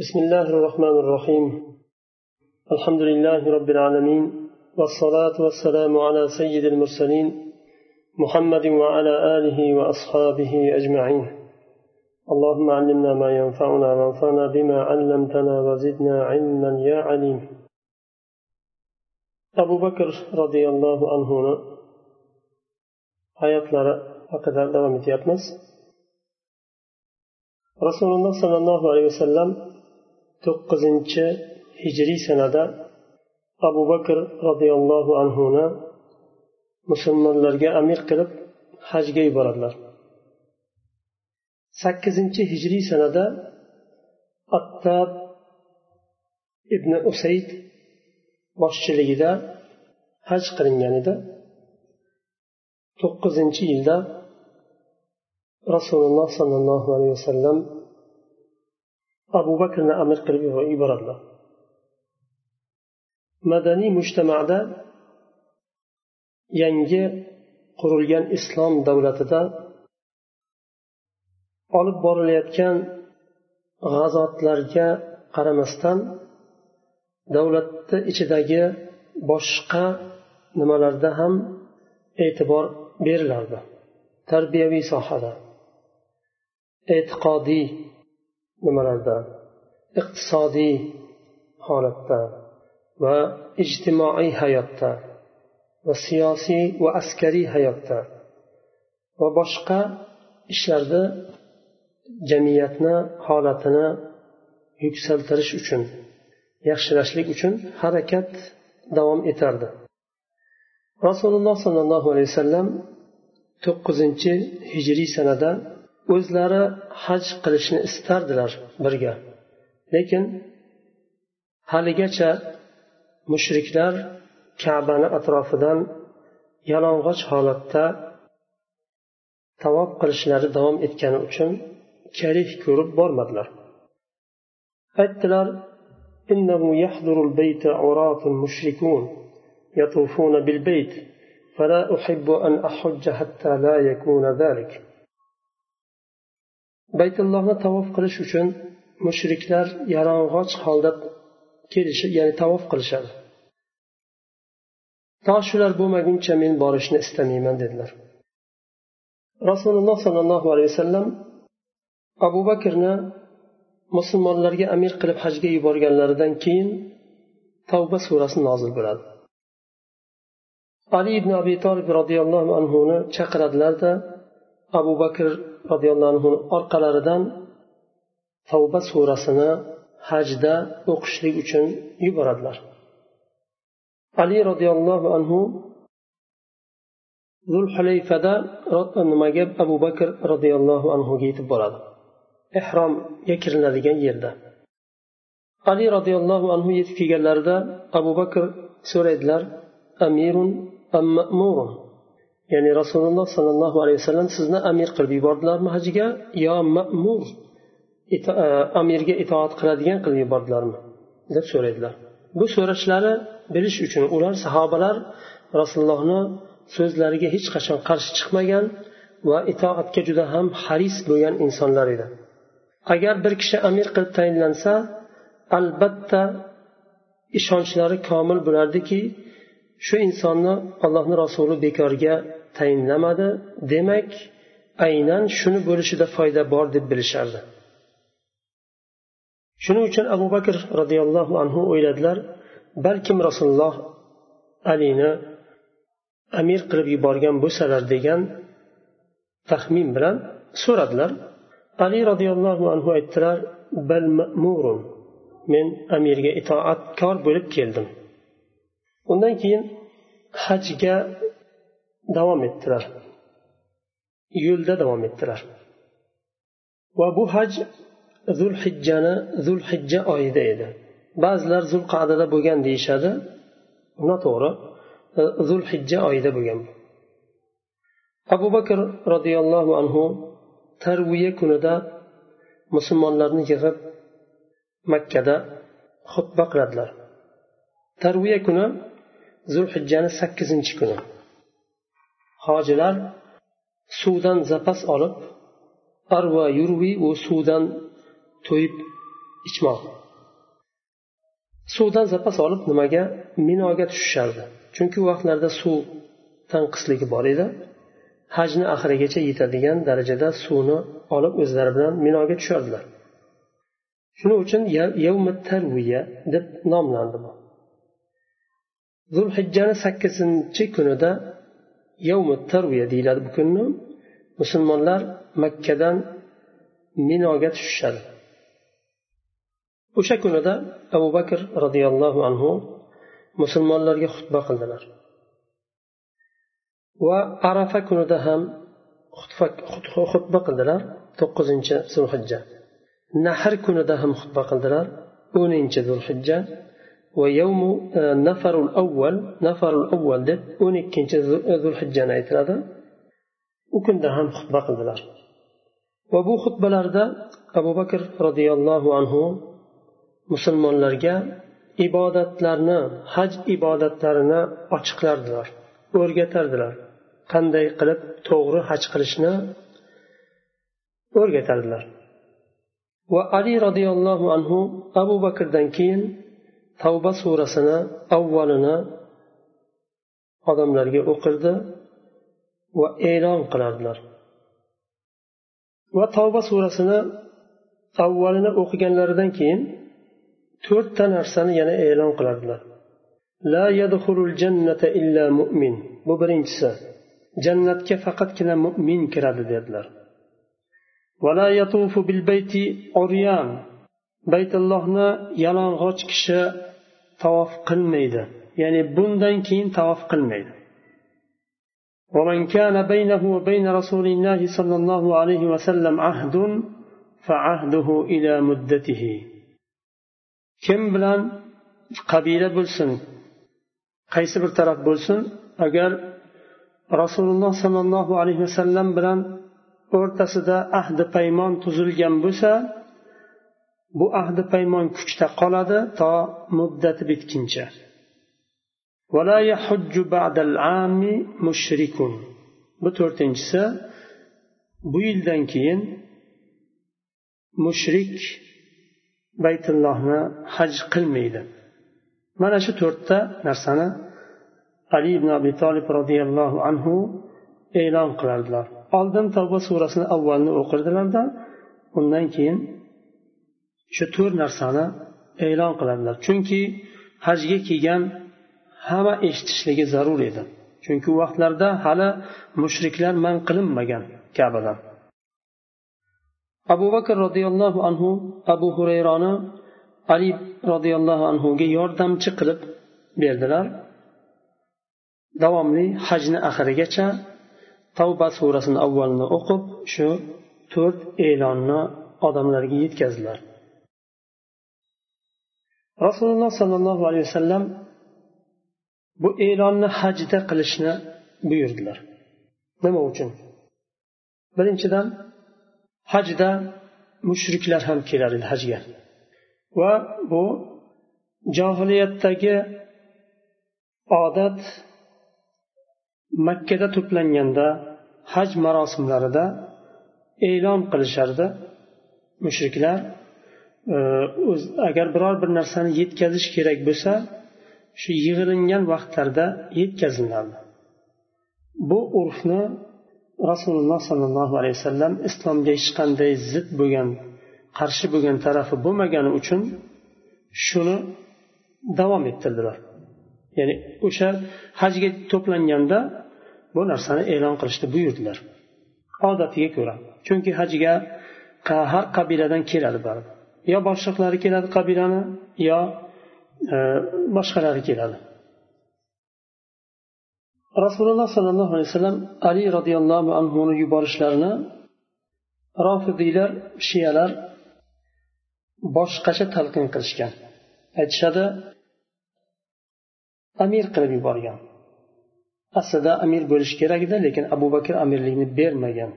بسم الله الرحمن الرحيم. الحمد لله رب العالمين والصلاة والسلام على سيد المرسلين محمد وعلى آله وأصحابه أجمعين. اللهم علمنا ما ينفعنا وانفعنا بما علمتنا وزدنا علما يا عليم. أبو بكر رضي الله عنه hayotlari haqida davom etyapmiz rasululloh sollallohu alayhi vasallam to'qqizinchi hijriy sanada abu bakr roziyallohu anhuni musulmonlarga amir qilib hajga yuboradilar. Sakkizinchi hijriy sanada attab ibn usayd boshchiligida haj qilingan edi. To'qqizinchi yilda rasululloh sollallohu alayhi vasallam abu bakrni amir qilib yuboradilar madaniy mujtamada yangi qurilgan islom davlatida olib borilayotgan g'azotlarga qaramasdan davlatni ichidagi boshqa nimalarda ham e'tibor berilardi. Tarbiyaviy sohada e'tiqodiy nimalarda? iqtisodiy holatda va ijtimoiy hayotda va siyosiy va askariy hayotda va boshqa ishlarda jamiyatni holatini yuksaltirish uchun yaxshilashlik uchun harakat davom etardi. Rasululloh sollallohu alayhi vasallam to'qqizinchi hijriy sanada o'zlari haj qilishni istardilar birga lekin haligacha mushriklar kabani atrofidan yalang'och holatda tavob qilishlari davom etgani uchun karih ko'rib bormadilar aytdilar إنه يحضر البيت عراة مشركون يطوفون بالبيت فلا أحب أن أحج حتى لا يكون ذلك baytullohni tavof qilish uchun mushriklar yalang'och holda kelishi ya'ni tavof qilishadi. To shular bo'lmaguncha men borishni istamayman dedilar. Rasululloh sollallohu alayhi vasallam abu bakrni musulmonlarga amir qilib hajga yuborganlaridan keyin tavba surasi nozil bo'ladi. Ali ibn abi tolib roziyallohu anhuni chaqiradilarda abu bakr roziyallohu anhu orqalaridan tavba surasini hajda o'qishlik uchun yuboradilar. Ali roziyallohu anhu zulhulayfada nimaga abu bakr roziyallohu anhuga yetib boradi? Ehromga kirinadigan yerda. Ali roziyallohu anhu yetib kelganlarida abu bakr so'raydilar amirun am ma'murun? Ya'ni rasululloh sollallohu alayhi vasallam sizni amir qilib yubordilarmi hajga yo ma'mur e, amirga itoat qiladigan qilib yubordilarmi deb so'raydilar. Bu so'rashlari bilish uchun ular sahobalar rasulullohni so'zlariga hech qachon qarshi chiqmagan va itoatga juda ham haris bo'lgan insonlar edi. Agar bir kishi amir qilib tayinlansa albatta ishonchlari komil bo'lardiki shu insonni allohni rasuli bekorga tayinlamadi. Demak aynan shuni bo'lishida foyda bor deb bilishardi. Shuning uchun abu bakr roziyallohu anhu o'yladilar balkim rasululloh alini amir qilib yuborgan bo'lsalar degan taxmin bilan so'radilar. Ali roziyallohu anhu aytdilar bal ma'murun men amirga itoatkor bo'lib keldim. Undan keyin hajga davom etdilar yo'lda davom etdilar va bu haj zulhijjani zulhijja oyida edi. Ba'zilar zulqadada bo'lgan deyishadi. Noto'g'ri e, zulhijja oyida bo'lgan. Abu bakr roziyallohu anhu tarviya kunida musulmonlarni yig'ib makkada xutba qiladilar. Tarviya kuni zulhijjani sakkizinchi kuni. Hojilar suvdan zapas olib arva yurvi u suvdan to'yib ichmoq. Suvdan zapas olib nimaga? Minoga tushishardi. Chunki u vaqtlarda suv tanqisligi bor edi. Hajni oxirigacha yetadigan darajada suvni olib o'zlari bilan minoga tushardilar. Shuning uchun yavmi tarviya deb nomlandi bu. Zulhijjani sakkizinchi kunida tarviya deyiladi bu kunni. Musulmonlar makkadan minoga tushishadi. O'sha kunida abu bakr roziyallohu anhu musulmonlarga xutba qildilar. Va arafa kunida ham xutba qildilar to'qqizinchi zulhijja. Nahr kunida ham xutba qildilar o'ninchi zulhijja. Va yavmu e, nafarul avval nafarul avval deb o'n ikkinchi e, zulhijjani aytiladi. U kunda ham xutba qildilar. Va bu xutbalarda abu bakr roziyallohu anhu musulmonlarga ibodatlarni haj ibodatlarini ochiqlardilar o'rgatardilar. Qanday qilib to'g'ri haj qilishni o'rgatardilar. Va ali roziyallohu anhu abu bakrdan keyin tavba surasini avvalini odamlarga o'qirdi va e'lon qilardilar. Va tavba surasini avvalini o'qiganlaridan keyin to'rtta narsani yana e'lon qilardilar. La yadxulul jannata illa mu'min. Bu birinchisi. Jannatga faqatgina mu'min kiradi dedilar. Vala yatufu bil bayti oryan baytullohni yalang'och kishi tavof qilmaydi ya'ni bundan keyin tavof qilmaydi ومن كان بينه وبين رسول الله صلى الله عليه وسلم عهد فعهده إلى مدته kim bilan qabila bo'lsin qaysi bir taraf bo'lsin agar rasululloh sollallohu alayhi vasallam bilan o'rtasida ahdi paymon tuzilgan bo'lsa bu ahdi paymon kuchda qoladi to muddati bitguncha bu to'rtinchisi bu yildan keyin mushrik baytullohni haj qilmaydi. Mana shu to'rtta narsani ali ibn abi tolib roziyallohu anhu e'lon qilardilar oldin tavba surasini avvalini o'qirdilarda undan keyin shu to'rt narsani e'lon qiladilar. Chunki hajga kelgan hamma eshitishligi zarur edi. Chunki u vaqtlarda hali mushriklar man qilinmagan kabadan. Abu bakr roziyallohu anhu abu hurayroni ali roziyallohu anhuga yordamchi qilib berdilar. Davomli hajni oxirigacha tavba surasini avvalini o'qib shu to'rt e'lonni odamlarga yetkazdilar. Rasululloh sollallohu alayhi vasallam bu e'lonni hajda qilishni buyurdilar. Nima uchun? Birinchidan hajda mushriklar ham kelar edi hajga. Va bu johiliyatdagi odat makkada to'planganda haj marosimlarida e'lon qilishardi mushriklar. Agar biror bir narsani yetkazish kerak bo'lsa shu yig'ilingan vaqtlarda yetkazilardi bu urfni rasululloh sollallohu alayhi vasallam islomga hech qanday zid bo'lgan qarshi bo'lgan tarafi bo'lmagani uchun shuni davom ettirdilar. Ya'ni o'sha hajga to'planganda bu narsani e'lon qilishni buyurdilar. Odatiga ko'ra chunki hajga har qabiladan keladi baribir. Yo boshliqlari keladi qabilani yo e, boshqalari keladi. Rasululloh sollallohu alayhi vasallam ali roziyallohu anhuni yuborishlarini rofidiylar shiyalar boshqacha talqin qilishgan. Aytishadi amir qilib yuborgan. Aslida amir bo'lishi kerak edi lekin abu bakr amirlikni bermagan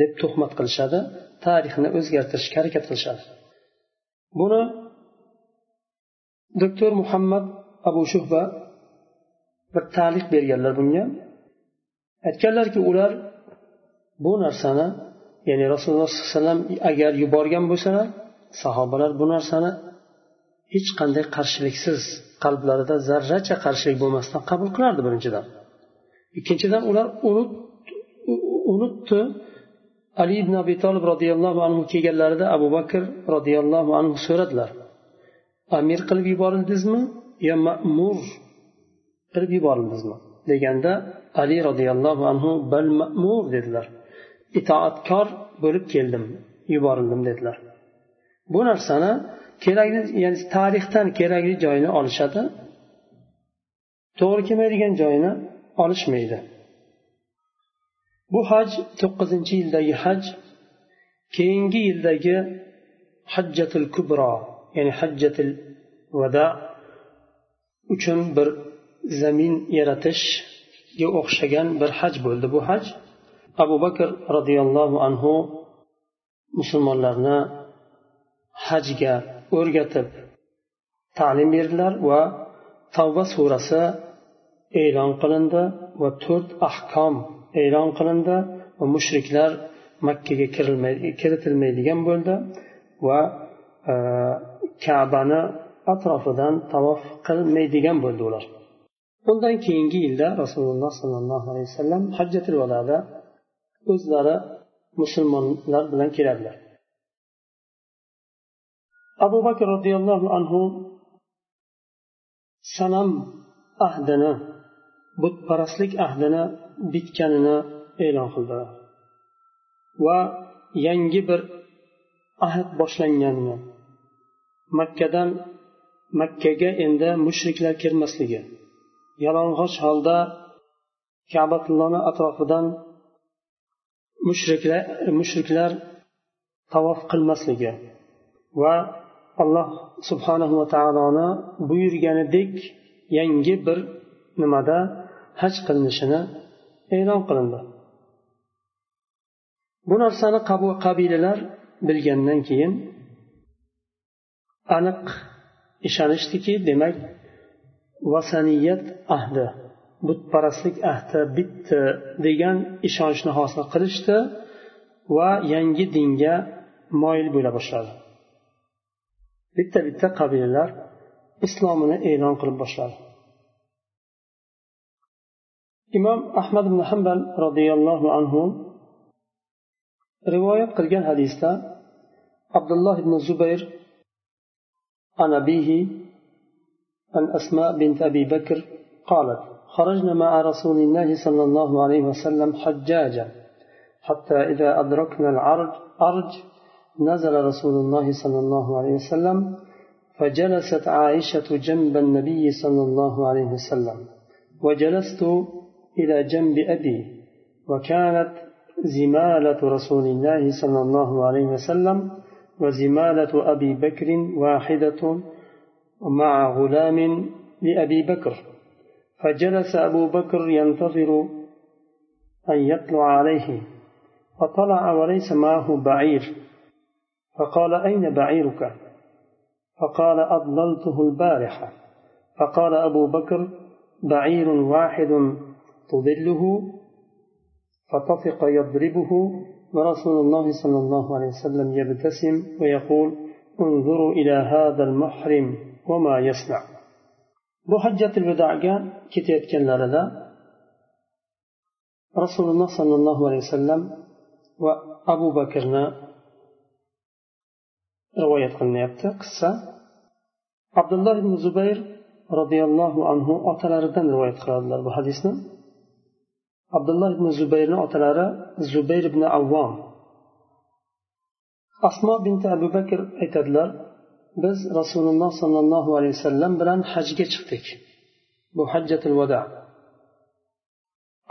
deb tuhmat qilishadi tarixni o'zgartirishga harakat qilishadi. Buni doktor muhammad abu shuhba bir taliq berganlar bunga. Aytganlarki ular bu narsani ya'ni rasululloh sollallohu alayhi vasallam agar yuborgan bo'lsalar sahobalar bu narsani hech qanday qarshiliksiz qalblarida zarracha qarshilik bo'lmasdan qabul qilardi birinchidan. Ikkinchidan ular unutdi ali ibn abi tolib roziyallohu anhu kelganlarida abu bakr roziyallohu anhu so'radilar amir qilib yuborildingizmi yo ma'mur qilib yuborildingizmi? deganda ali roziyallohu anhu bal ma'mur dedilar. Itoatkor bo'lib keldim yuborildim dedilar. Bu narsani kerakli ya'ni tarixdan kerakli joyini olishadi. To'g'ri kelmaydigan joyini olishmaydi. Bu haj to'qqizinchi yildagi haj keyingi yildagi hajjatul kubro ya'ni hajjatul vada uchun bir zamin yaratishga o'xshagan bir haj bo'ldi bu haj. Abu bakr roziyallohu anhu musulmonlarni hajga o'rgatib ta'lim berdilar va tavba surasi e'lon qilindi va to'rt ahkom e'lon qilindi va mushriklar makkaga kiritilmaydigan bo'ldi va e, kabani atrofidan tavof qilmaydigan bo'ldi ular. Undan keyingi yilda rasululloh sollallohu alayhi vasallam hajjatil vadoda o'zlari musulmonlar bilan keladilar. Abu bakr roziyallohu anhu sanam ahdini butparastlik ahdini bitganini e'lon qildi va yangi bir ahd boshlanganini makkadan makkaga endi mushriklar kirmasligi yalang'och holda kabatullohni atrofidan mushriklar mushriklar tavof qilmasligi va alloh subhanahu va taoloni buyurganidek yangi bir nimada haj qilinishini e'lon qilindi. Bu narsani qabilalar bilgandan keyin aniq ishonishdiki demak vasaniyat ahdi butparastlik ahdi bitdi degan ishonchni hosil qilishdi va yangi dinga moyil bo'la boshladi. Bitta bitta qabilalar islomini e'lon qilib boshladi. Imom ahmad ibn hambal roziyallohu anhu rivoyat qilgan hadisda abdulloh ibn zubayr عن أبيه عن أسماء بنت أبي بكر قالت خرجنا مع رسول الله صلى الله عليه وسلم حجاجا حتى إذا أدركنا العرج أرج نزل رسول الله صلى الله عليه وسلم فجلست عائشة جنب النبي صلى الله عليه وسلم وجلست إلى جنب أبي وكانت زمالة رسول الله صلى الله عليه وسلم وزمالة أبي بكر واحدة مع غلام لأبي بكر. فجلس أبو بكر ينتظر أن يطلع عليه فطلع وليس معه بعير. فقال أين بعيرك؟ فقال أضللته البارحة. فقال أبو بكر بعير واحد تضله فطفق يضربه ورسول الله صلى الله عليه وسلم يبتسم ويقول انظروا إلى هذا المحرم وما يصنع. بحجة الوداع كتبت كان لدى رسول الله صلى الله عليه وسلم وأبو بكر رواية قلنا قصة عبد الله بن زبير رضي الله عنه أتلردن رواية قلنا بحديثنا abdulloh ibn zubayrni otalari zubayr ibn avvom asmo binti abu bakr aytadilar biz rasululloh sollallohu alayhi vasallam bilan hajga chiqdik. Bu hajjatul vada.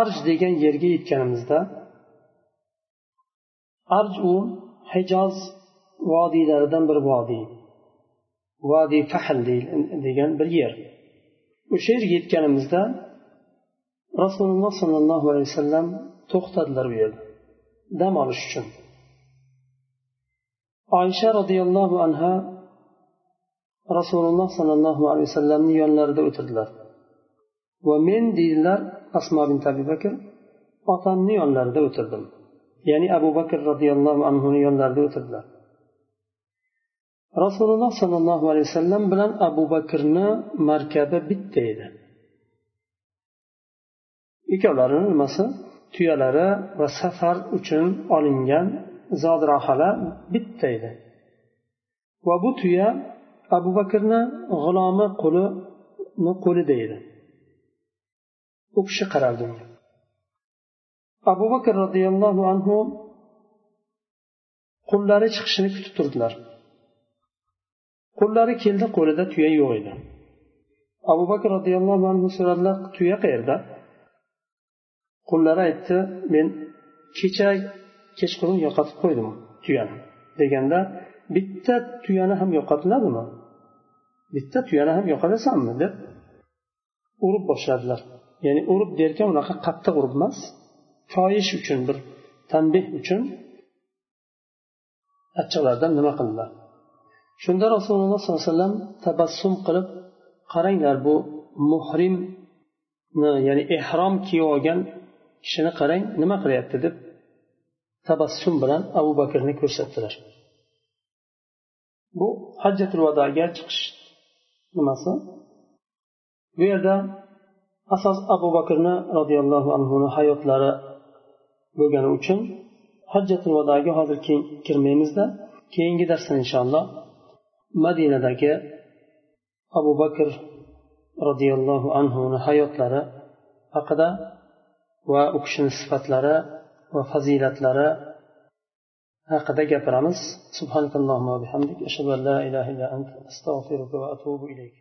Arj degan yerga yetganimizda arj u hijoz vodiylaridan bir vodiy. Vodiy fahl degan bir yer. O'sha yerga yetganimizda rasululloh sollallohu alayhi vasallam to'xtadilar u yerda dam olish uchun. Oysha roziyallohu anha rasululloh sollallohu alayhi vasallamni yonlarida o'tirdilar. Va men deydilar asmo bin abi bakr otamni yonlarida o'tirdim. Ya'ni abu bakr roziyallohu anhuni yonlarida o'tirdilar. Rasululloh sollallohu alayhi vasallam bilan abu bakrni markabi bitta edi. Ikkovlarini nimasi? Tuyalari va safar uchun olingan zodrohalar bitta edi. Va bu tuya abu bakrni g'ulomi qo'lini qo'lida edi u kishi qarardi unga. Abu bakr roziyallohu anhu qullari chiqishini kutib turdilar. Qullari keldi qo'lida tuya yo'q edi. Abu bakr roziyallohu anhu so'radilar tuya qayerda? Qullari aytdi men kecha kechqurun yo'qotib qo'ydim tuyani deganda bitta tuyani ham yo'qotiladimi? Bitta tuyani ham yo'qotasanmi? deb urib boshladilar. Ya'ni urib derkan unaqa qattiq urib emas koyish uchun bir tanbeh uchun achchiqlardan nima qildilar? Shunda rasululloh sollallohu alayhi vasallam tabassum qilib qaranglar bu muhrimni ya'ni ehrom kiyib olgan kishini qarang nima qilyapti deb tabassum bilan abu bakrni ko'rsatdilar. Bu hajjatul vadoga chiqish nimasi? Bu yerda asos abu bakrni roziyallohu anhuni hayotlari bo'lgani uchun hajjatul vadoga hozir kirmaymizda. Keyingi darsda inshaalloh madinadagi abu bakr roziyallohu anhuni hayotlari haqida va u kishini sifatlari va fazilatlari haqida gapiramiz. Subhanakallohumma bihamdik. Ashhadu an la ilaha illa anta astag'firuka va atubu ilayk.